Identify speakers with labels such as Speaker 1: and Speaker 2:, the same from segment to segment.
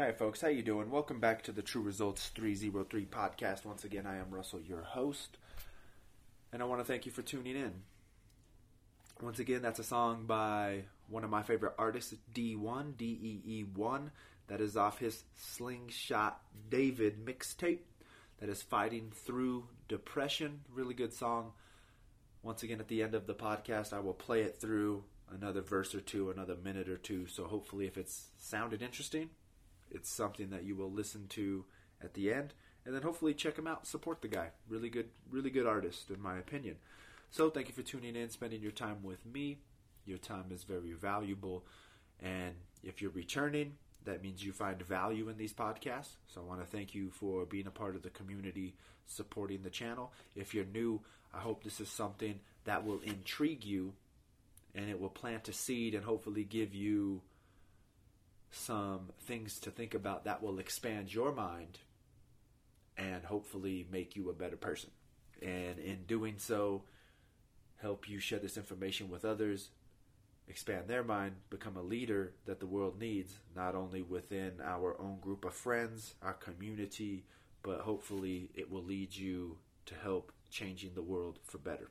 Speaker 1: All right, folks, how you doing? Welcome back to the Tru Results 303 podcast. Once again, I am Russell, your host, and I want to thank you for tuning in. Once again, that's a song by one of my favorite artists, Dee-1, D E E 1. That is off his Slingshot David mixtape. That is Fighting Through Depression. Really good song. Once again, at the end of the podcast, I will play it through another verse or two, another minute or two. So hopefully, if it's sounded interesting, it's something that you will listen to at the end, and then hopefully check him out, support the guy. Really good, really good artist, in my opinion. So thank you for tuning in, spending your time with me. Your time is very valuable, and if you're returning, that means you find value in these podcasts. So I want to thank you for being a part of the community, supporting the channel. If you're new, I hope this is something that will intrigue you and it will plant a seed and hopefully give you some things to think about that will expand your mind and hopefully make you a better person. And in doing so, help you share this information with others, expand their mind, become a leader that the world needs, not only within our own group of friends, our community, but hopefully it will lead you to help changing the world for better.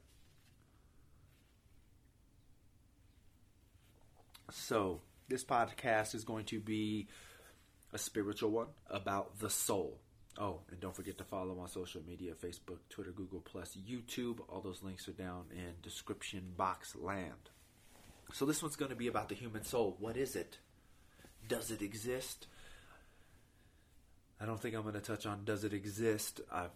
Speaker 1: So, this podcast is going to be a spiritual one about the soul. Oh, and don't forget to follow on social media Facebook, Twitter, Google, Plus, YouTube. All those links are down in description box land. So, this one's going to be about the human soul. What is it? Does it exist? I don't think I'm going to touch on does it exist. I've,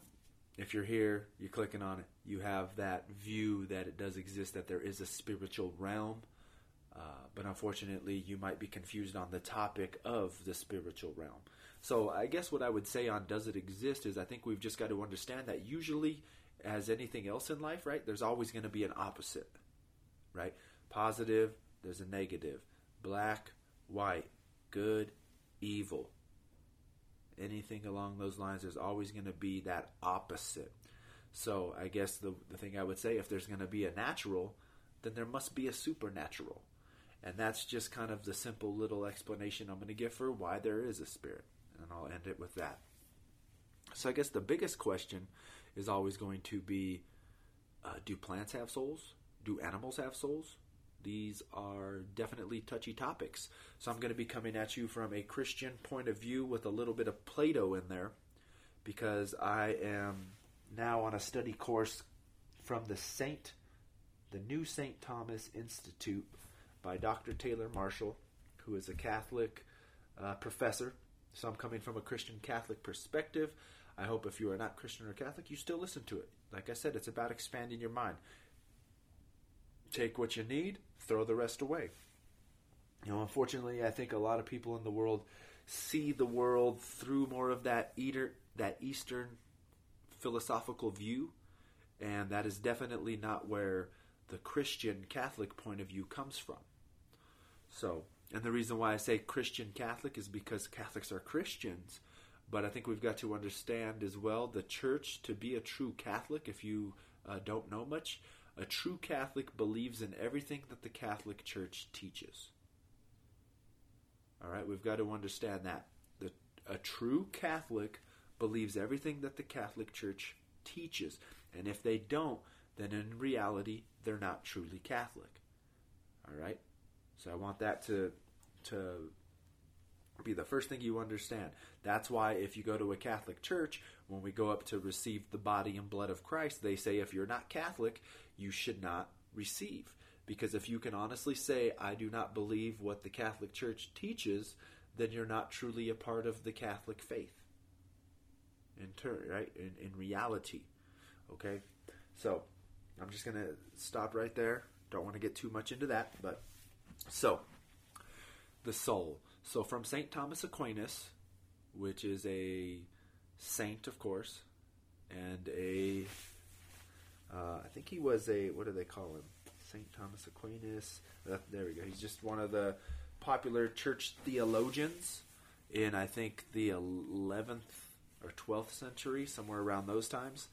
Speaker 1: if you're here, you're clicking on it, you have that view that it does exist, that there is a spiritual realm uh, but unfortunately, you might be confused on the topic of the spiritual realm. So, I guess what I would say on does it exist is I think we've just got to understand that usually, as anything else in life, right, there's always going to be an opposite, right? Positive, there's a negative. Black, white, good, evil. Anything along those lines, there's always going to be that opposite. So, I guess the, the thing I would say if there's going to be a natural, then there must be a supernatural and that's just kind of the simple little explanation I'm going to give for why there is a spirit. And I'll end it with that. So I guess the biggest question is always going to be uh, do plants have souls? Do animals have souls? These are definitely touchy topics. So I'm going to be coming at you from a Christian point of view with a little bit of Plato in there because I am now on a study course from the Saint, the New St. Thomas Institute by Dr. Taylor Marshall, who is a Catholic uh, professor. So I'm coming from a Christian Catholic perspective. I hope if you are not Christian or Catholic, you still listen to it. Like I said, it's about expanding your mind. Take what you need, throw the rest away. You know, unfortunately, I think a lot of people in the world see the world through more of that eater, that Eastern philosophical view, and that is definitely not where the Christian Catholic point of view comes from. So, and the reason why I say Christian Catholic is because Catholics are Christians. But I think we've got to understand as well the church to be a true Catholic, if you uh, don't know much, a true Catholic believes in everything that the Catholic Church teaches. All right, we've got to understand that. The, a true Catholic believes everything that the Catholic Church teaches. And if they don't, then in reality, they're not truly Catholic. All right? So I want that to to be the first thing you understand. That's why if you go to a Catholic church, when we go up to receive the body and blood of Christ, they say if you're not Catholic, you should not receive. Because if you can honestly say, I do not believe what the Catholic Church teaches, then you're not truly a part of the Catholic faith. In turn, right? In, in reality. Okay? So, I'm just going to stop right there. Don't want to get too much into that, but so, the soul. So, from St. Thomas Aquinas, which is a saint, of course, and a, uh, I think he was a, what do they call him? St. Thomas Aquinas. Uh, there we go. He's just one of the popular church theologians in, I think, the 11th or 12th century, somewhere around those times,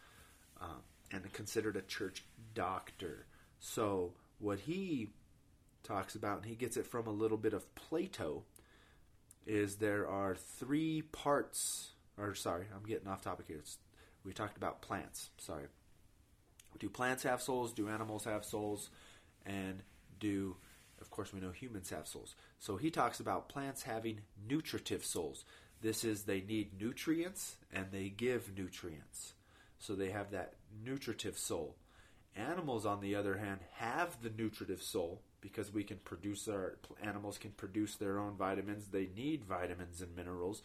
Speaker 1: um, and considered a church doctor. So, what he talks about, and he gets it from a little bit of Plato, is there are three parts. Or sorry, I'm getting off topic here. It's, we talked about plants. Sorry. Do plants have souls? Do animals have souls? And do, of course, we know humans have souls. So he talks about plants having nutritive souls. This is they need nutrients and they give nutrients. So they have that nutritive soul. Animals, on the other hand, have the nutritive soul because we can produce our animals can produce their own vitamins. They need vitamins and minerals,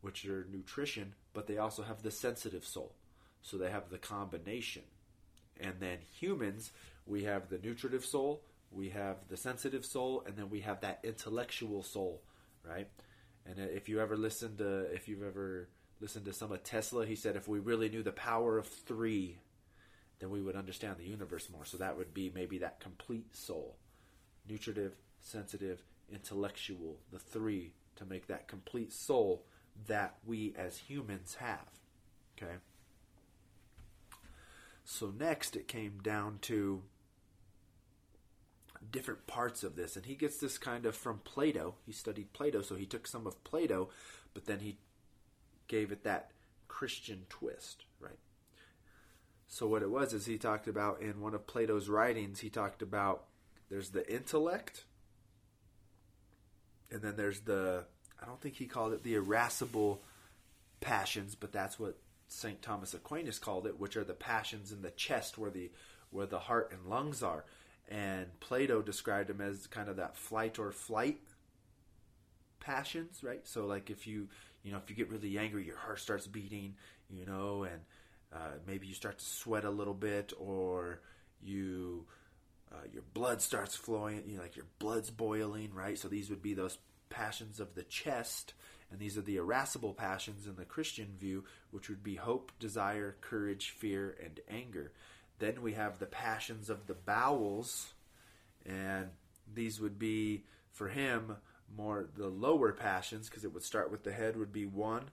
Speaker 1: which are nutrition, but they also have the sensitive soul. So they have the combination. And then humans, we have the nutritive soul, we have the sensitive soul, and then we have that intellectual soul, right? And if you ever listened to, if you've ever listened to some of Tesla, he said if we really knew the power of three, then we would understand the universe more. So that would be maybe that complete soul, nutritive, sensitive, intellectual, the three to make that complete soul that we as humans have. Okay. So next it came down to different parts of this. And he gets this kind of from Plato. He studied Plato, so he took some of Plato, but then he gave it that Christian twist, right? So what it was is he talked about in one of Plato's writings, he talked about there's the intellect, and then there's the I don't think he called it the irascible passions, but that's what St. Thomas Aquinas called it, which are the passions in the chest where the where the heart and lungs are and Plato described them as kind of that flight or flight passions, right? So like if you you know if you get really angry, your heart starts beating, you know, and uh, maybe you start to sweat a little bit, or you uh, your blood starts flowing, you know, like your blood's boiling, right? So these would be those passions of the chest, and these are the irascible passions in the Christian view, which would be hope, desire, courage, fear, and anger. Then we have the passions of the bowels, and these would be for him more the lower passions because it would start with the head would be one,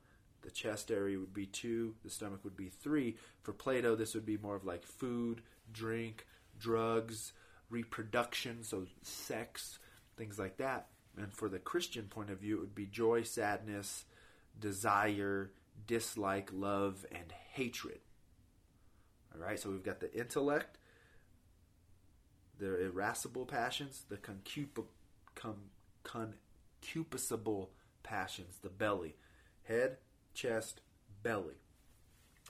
Speaker 1: the chest area would be two, the stomach would be three. For Plato, this would be more of like food, drink, drugs, reproduction, so sex, things like that. And for the Christian point of view, it would be joy, sadness, desire, dislike, love, and hatred. All right, so we've got the intellect, the irascible passions, the concup- concupiscible passions, the belly, head, chest, belly.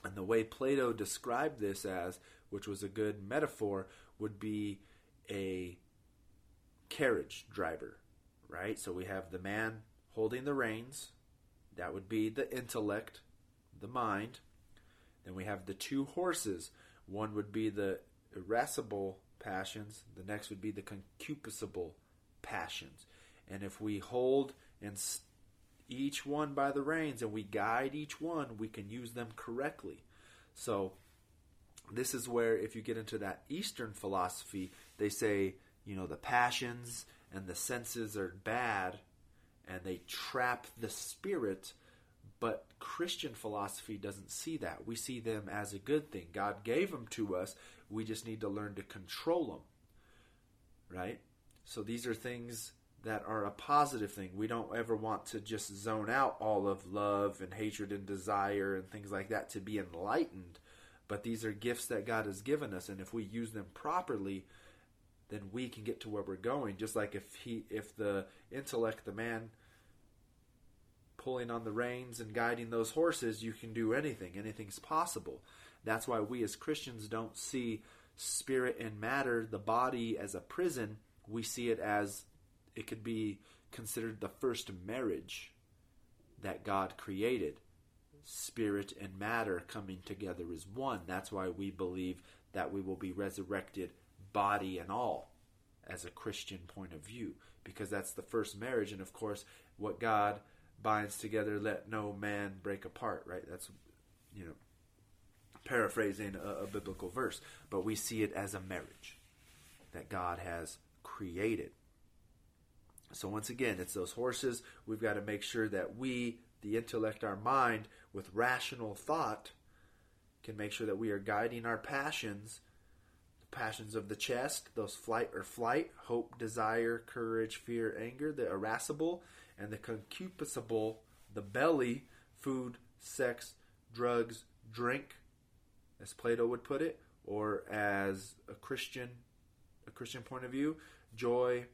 Speaker 1: And the way Plato described this as, which was a good metaphor, would be a carriage driver, right? So we have the man holding the reins, that would be the intellect, the mind, then we have the two horses. One would be the irascible passions, the next would be the concupiscible passions. And if we hold and each one by the reins and we guide each one, we can use them correctly. So, this is where, if you get into that Eastern philosophy, they say, you know, the passions and the senses are bad and they trap the spirit but Christian philosophy doesn't see that. We see them as a good thing. God gave them to us. We just need to learn to control them. Right? So these are things that are a positive thing. We don't ever want to just zone out all of love and hatred and desire and things like that to be enlightened. But these are gifts that God has given us, and if we use them properly, then we can get to where we're going. Just like if he, if the intellect, the man, pulling on the reins and guiding those horses, you can do anything. Anything's possible. That's why we as Christians don't see spirit and matter, the body, as a prison. We see it as it could be considered the first marriage that God created. Spirit and matter coming together as one. That's why we believe that we will be resurrected, body and all, as a Christian point of view, because that's the first marriage. And of course, what God binds together, let no man break apart, right? That's, you know, paraphrasing a, a biblical verse. But we see it as a marriage that God has created. So, once again, it's those horses. We've got to make sure that we, the intellect, our mind, with rational thought, can make sure that we are guiding our passions passions of the chest, those flight or flight, hope, desire, courage, fear, anger, the irascible, and the concupiscible, the belly, food, sex, drugs, drink, as Plato would put it, or as a Christian a Christian point of view, joy,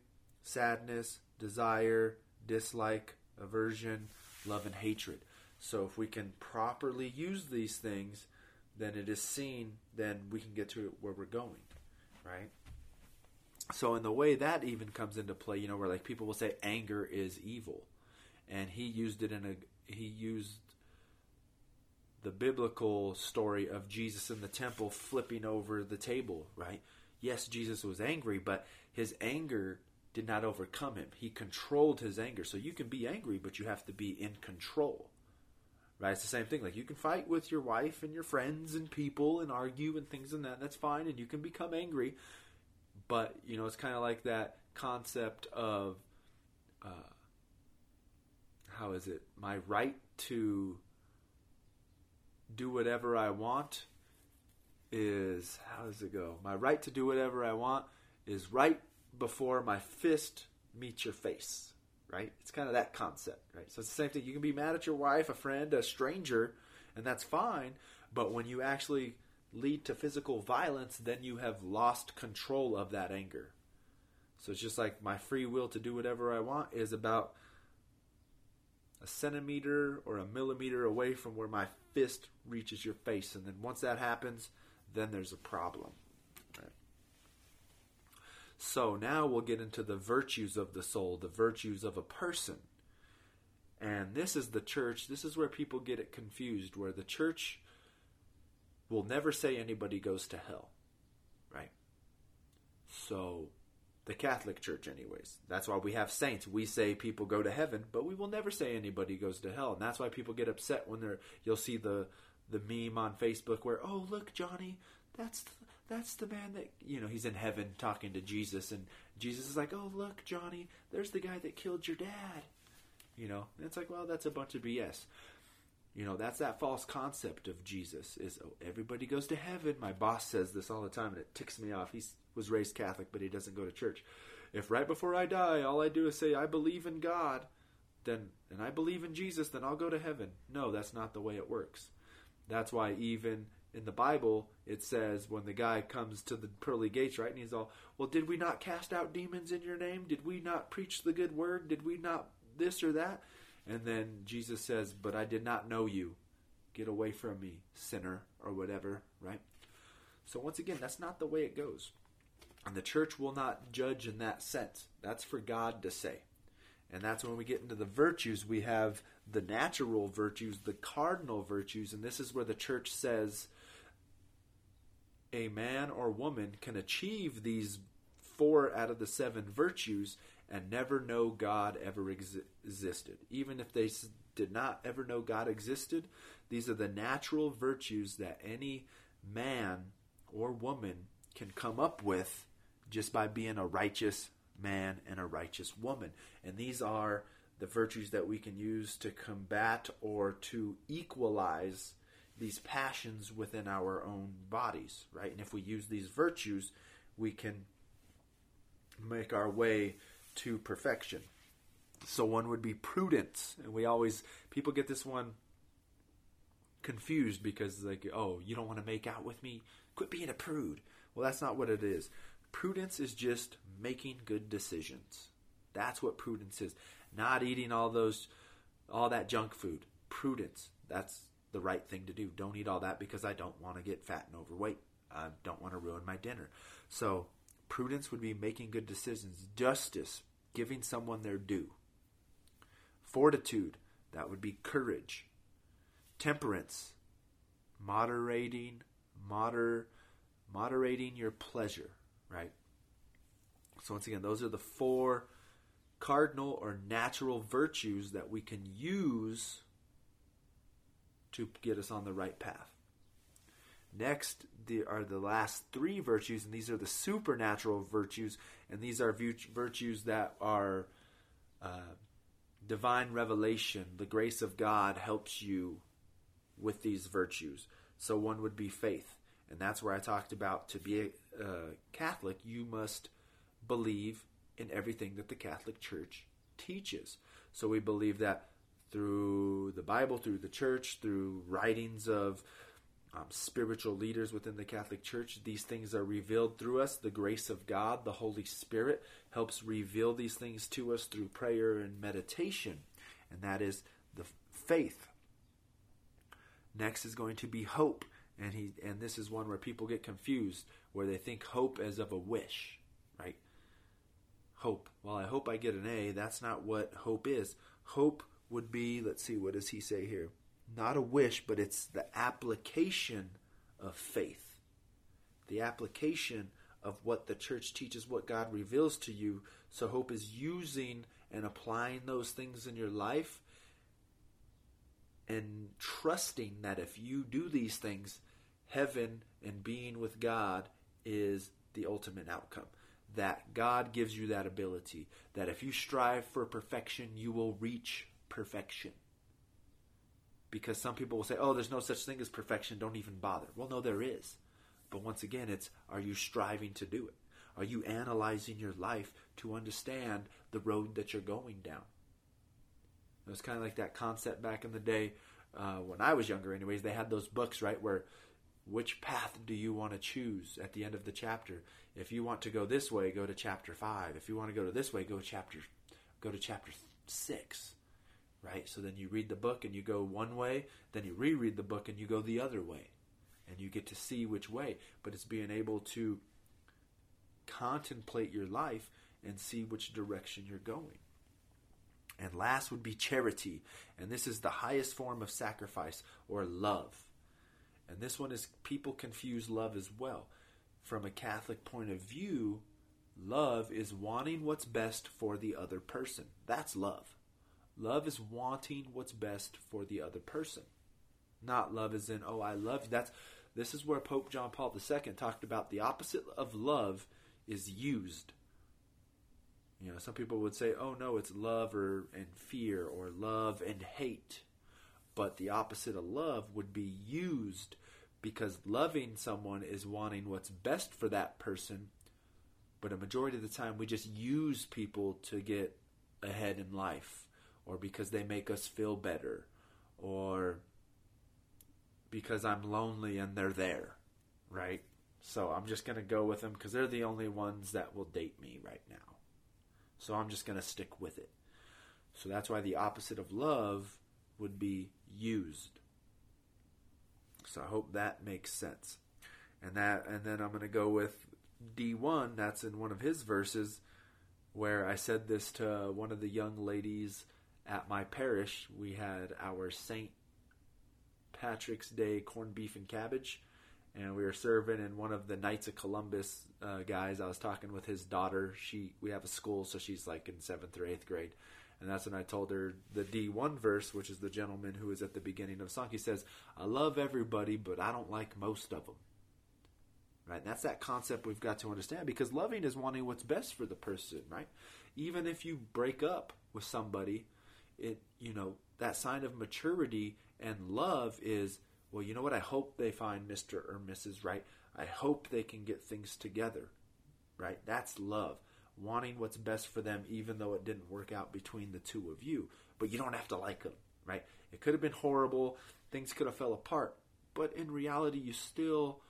Speaker 1: sadness, desire, dislike, aversion, love and hatred. So if we can properly use these things, then it is seen, then we can get to where we're going, right? So in the way that even comes into play, you know, where like people will say anger is evil, and he used it in a he used the biblical story of Jesus in the temple flipping over the table, right? Yes, Jesus was angry, but his anger did not overcome him. He controlled his anger. So you can be angry, but you have to be in control. Right? It's the same thing. Like you can fight with your wife and your friends and people and argue and things and that. That's fine, and you can become angry. But you know, it's kind of like that concept of uh, how is it? My right to do whatever I want is how does it go? My right to do whatever I want is right before my fist meets your face, right? It's kind of that concept, right? So it's the same thing. You can be mad at your wife, a friend, a stranger, and that's fine. But when you actually lead to physical violence, then you have lost control of that anger. So it's just like my free will to do whatever I want is about a centimeter or a millimeter away from where my fist reaches your face. And then once that happens, then there's a problem. So now we'll get into the virtues of the soul, the virtues of a person. And this is the church, this is where people get it confused, where the church will never say anybody goes to hell. Right? So the Catholic Church, anyways. That's why we have saints. We say people go to heaven, but we will never say anybody goes to hell. And that's why people get upset when they're. You'll see the the meme on Facebook where, oh look, Johnny, that's that's the man that you know he's in heaven talking to Jesus, and Jesus is like, oh look, Johnny, there's the guy that killed your dad. You know, and it's like, well, that's a bunch of BS. You know, that's that false concept of Jesus is oh, everybody goes to heaven. My boss says this all the time, and it ticks me off. He was raised Catholic, but he doesn't go to church. If right before I die, all I do is say I believe in God, then and I believe in Jesus, then I'll go to heaven. No, that's not the way it works. That's why even in the Bible it says when the guy comes to the pearly gates, right, and he's all, "Well, did we not cast out demons in your name? Did we not preach the good word? Did we not this or that?" And then Jesus says, But I did not know you. Get away from me, sinner, or whatever, right? So, once again, that's not the way it goes. And the church will not judge in that sense. That's for God to say. And that's when we get into the virtues. We have the natural virtues, the cardinal virtues, and this is where the church says a man or woman can achieve these four out of the seven virtues and never know God ever ex- existed. Even if they did not ever know God existed, these are the natural virtues that any man or woman can come up with just by being a righteous man and a righteous woman. And these are the virtues that we can use to combat or to equalize these passions within our own bodies, right? And if we use these virtues, we can make our way to perfection. So one would be prudence, and we always people get this one confused because like, oh, you don't want to make out with me? Quit being a prude. Well, that's not what it is. Prudence is just making good decisions. That's what prudence is. Not eating all those all that junk food. Prudence. That's the right thing to do. Don't eat all that because I don't want to get fat and overweight. I don't want to ruin my dinner. So, prudence would be making good decisions. Justice, giving someone their due. Fortitude, that would be courage. Temperance, moderating, moder, moderating your pleasure, right? So once again, those are the four cardinal or natural virtues that we can use to get us on the right path. Next are the last three virtues, and these are the supernatural virtues, and these are virtues that are uh, divine revelation. The grace of God helps you with these virtues. So one would be faith, and that's where I talked about to be uh, Catholic, you must believe in everything that the Catholic Church teaches. So we believe that through the Bible, through the church, through writings of um, spiritual leaders within the Catholic Church, these things are revealed through us. The grace of God, the Holy Spirit, helps reveal these things to us through prayer and meditation, and that is the faith. Next is going to be hope, and he and this is one where people get confused, where they think hope as of a wish, right? Hope. Well, I hope I get an A. That's not what hope is. Hope would be, let's see, what does he say here? Not a wish, but it's the application of faith. The application of what the church teaches, what God reveals to you. So hope is using and applying those things in your life and trusting that if you do these things, heaven and being with God is the ultimate outcome. That God gives you that ability. That if you strive for perfection, you will reach perfection. Because some people will say, oh, there's no such thing as perfection, don't even bother. Well, no, there is. But once again, it's are you striving to do it? Are you analyzing your life to understand the road that you're going down? It was kind of like that concept back in the day uh, when I was younger, anyways. They had those books, right, where which path do you want to choose at the end of the chapter? If you want to go this way, go to chapter five. If you want to go to this way, go chapter go to chapter six right? So then you read the book and you go one way, then you reread the book and you go the other way. And you get to see which way. But it's being able to contemplate your life and see which direction you're going. And last would be charity. And this is the highest form of sacrifice or love. And this one is people confuse love as well. From a Catholic point of view, love is wanting what's best for the other person. That's love. Love is wanting what's best for the other person. Not love is in, oh, I love you. That's this is where Pope John Paul II talked about the opposite of love is used. You know, some people would say, "Oh no, it's love or and fear or love and hate." But the opposite of love would be used because loving someone is wanting what's best for that person. But a majority of the time we just use people to get ahead in life or because they make us feel better or because I'm lonely and they're there, right? So I'm just going to go with them because they're the only ones that will date me right now. So I'm just going to stick with it. So that's why the opposite of love would be used. So I hope that makes sense. And that and then I'm going to go with Dee-1, that's in one of his verses where I said this to one of the young ladies at my parish, we had our St. Patrick's Day corned beef and cabbage, and we were serving. And one of the Knights of Columbus uh, guys, I was talking with his daughter. She we have a school, so she's like in seventh or eighth grade. And that's when I told her the Dee-1 verse, which is the gentleman who is at the beginning of the song. He says, I love everybody, but I don't like most of them. Right? That's that concept we've got to understand because loving is wanting what's best for the person, right? Even if you break up with somebody, it you know that sign of maturity and love is well you know what? I hope they find mr or mrs right. I hope they can get things together right? That's love. Wanting what's best for them even though it didn't work out between the two of you. But you don't have to like them right? It could have been horrible. Things could have fell apart. But in reality you still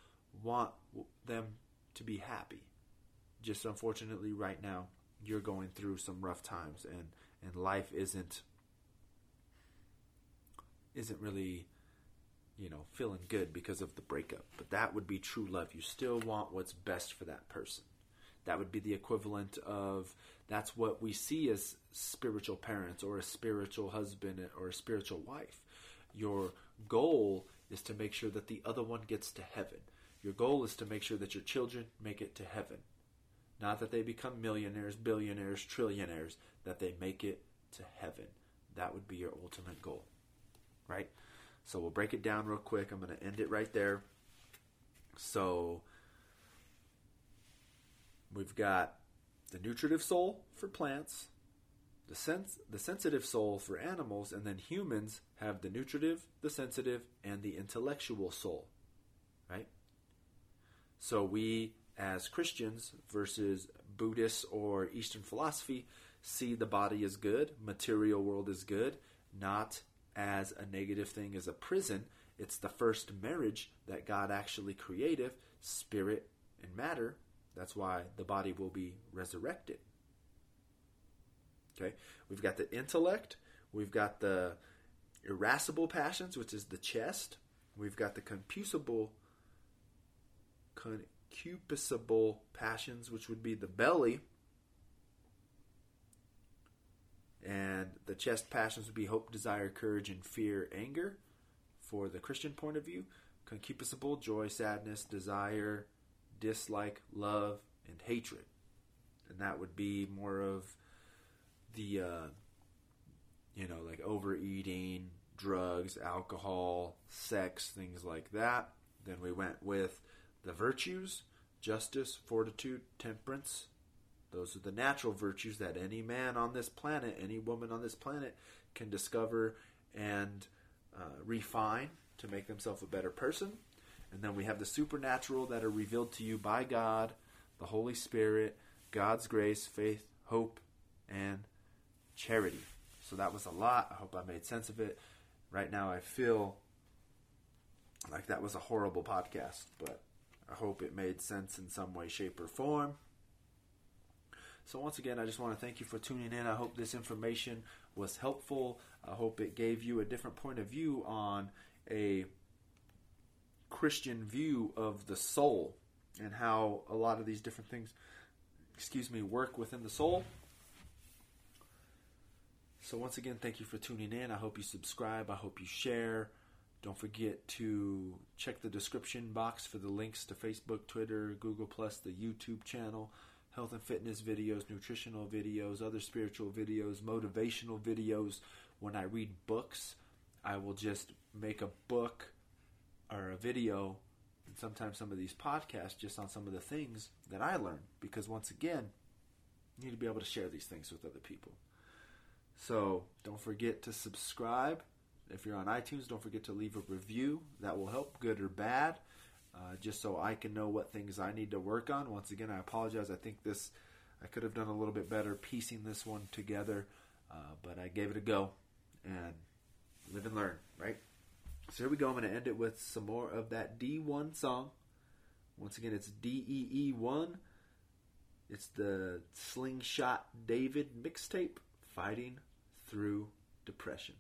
Speaker 1: want them to be happy. Just unfortunately right now you're going through some rough times and and life isn't isn't really you know feeling good because of the breakup. But that would be true love. You still want what's best for that person. That would be the equivalent of that's what we see as spiritual parents or a spiritual husband or a spiritual wife. Your goal is to make sure that the other one gets to heaven. Your goal is to make sure that your children make it to heaven. Not that they become millionaires billionaires trillionaires that they make it to heaven. That would be your ultimate goal right? So we'll break it down real quick. I'm going to end it right there. So we've got the nutritive soul for plants, the sense the sensitive soul for animals, and then humans have the nutritive, the sensitive, and the intellectual soul. Right? So we as Christians versus Buddhists or Eastern philosophy see the body as good, material world is good, not as a negative thing as a prison. It's the first marriage that God actually created, spirit and matter. That's why the body will be resurrected. Okay? We've got the intellect, we've got the irascible passions, which is the chest. We've got the concupiscible concupiscible passions, which would be the belly. And the chest passions would be hope, desire, courage, and fear, anger for the Christian point of view. Concupiscible, joy, sadness, desire, dislike, love, and hatred. And that would be more of the, uh, you know, like overeating, drugs, alcohol, sex, things like that. Then we went with the virtues justice, fortitude, temperance. Those are the natural virtues that any man on this planet, any woman on this planet can discover and uh, refine to make themselves a better person. And then we have the supernatural that are revealed to you by God, the Holy Spirit, God's grace, faith, hope, and charity. So that was a lot. I hope I made sense of it. Right now, I feel like that was a horrible podcast, but I hope it made sense in some way, shape, or form. So, once again, I just want to thank you for tuning in. I hope this information was helpful. I hope it gave you a different point of view on a Christian view of the soul and how a lot of these different things, excuse me, work within the soul. So, once again, thank you for tuning in. I hope you subscribe. I hope you share. Don't forget to check the description box for the links to Facebook, Twitter, Google Plus, the YouTube channel, health and fitness videos, nutritional videos, other spiritual videos, motivational videos. When I read books, I will just make a book or a video and sometimes some of these podcasts just on some of the things that I learn. because once again, you need to be able to share these things with other people. So, don't forget to subscribe if you're on iTunes, don't forget to leave a review. That will help, good or bad, uh, just so I can know what things I need to work on. Once again, I apologize. I think this, I could have done a little bit better piecing this one together, uh, but I gave it a go and live and learn, right? So here we go. I'm going to end it with some more of that Dee-1 song. Once again, it's DEE1. It's the Slingshot David mixtape, Fighting Through Depression.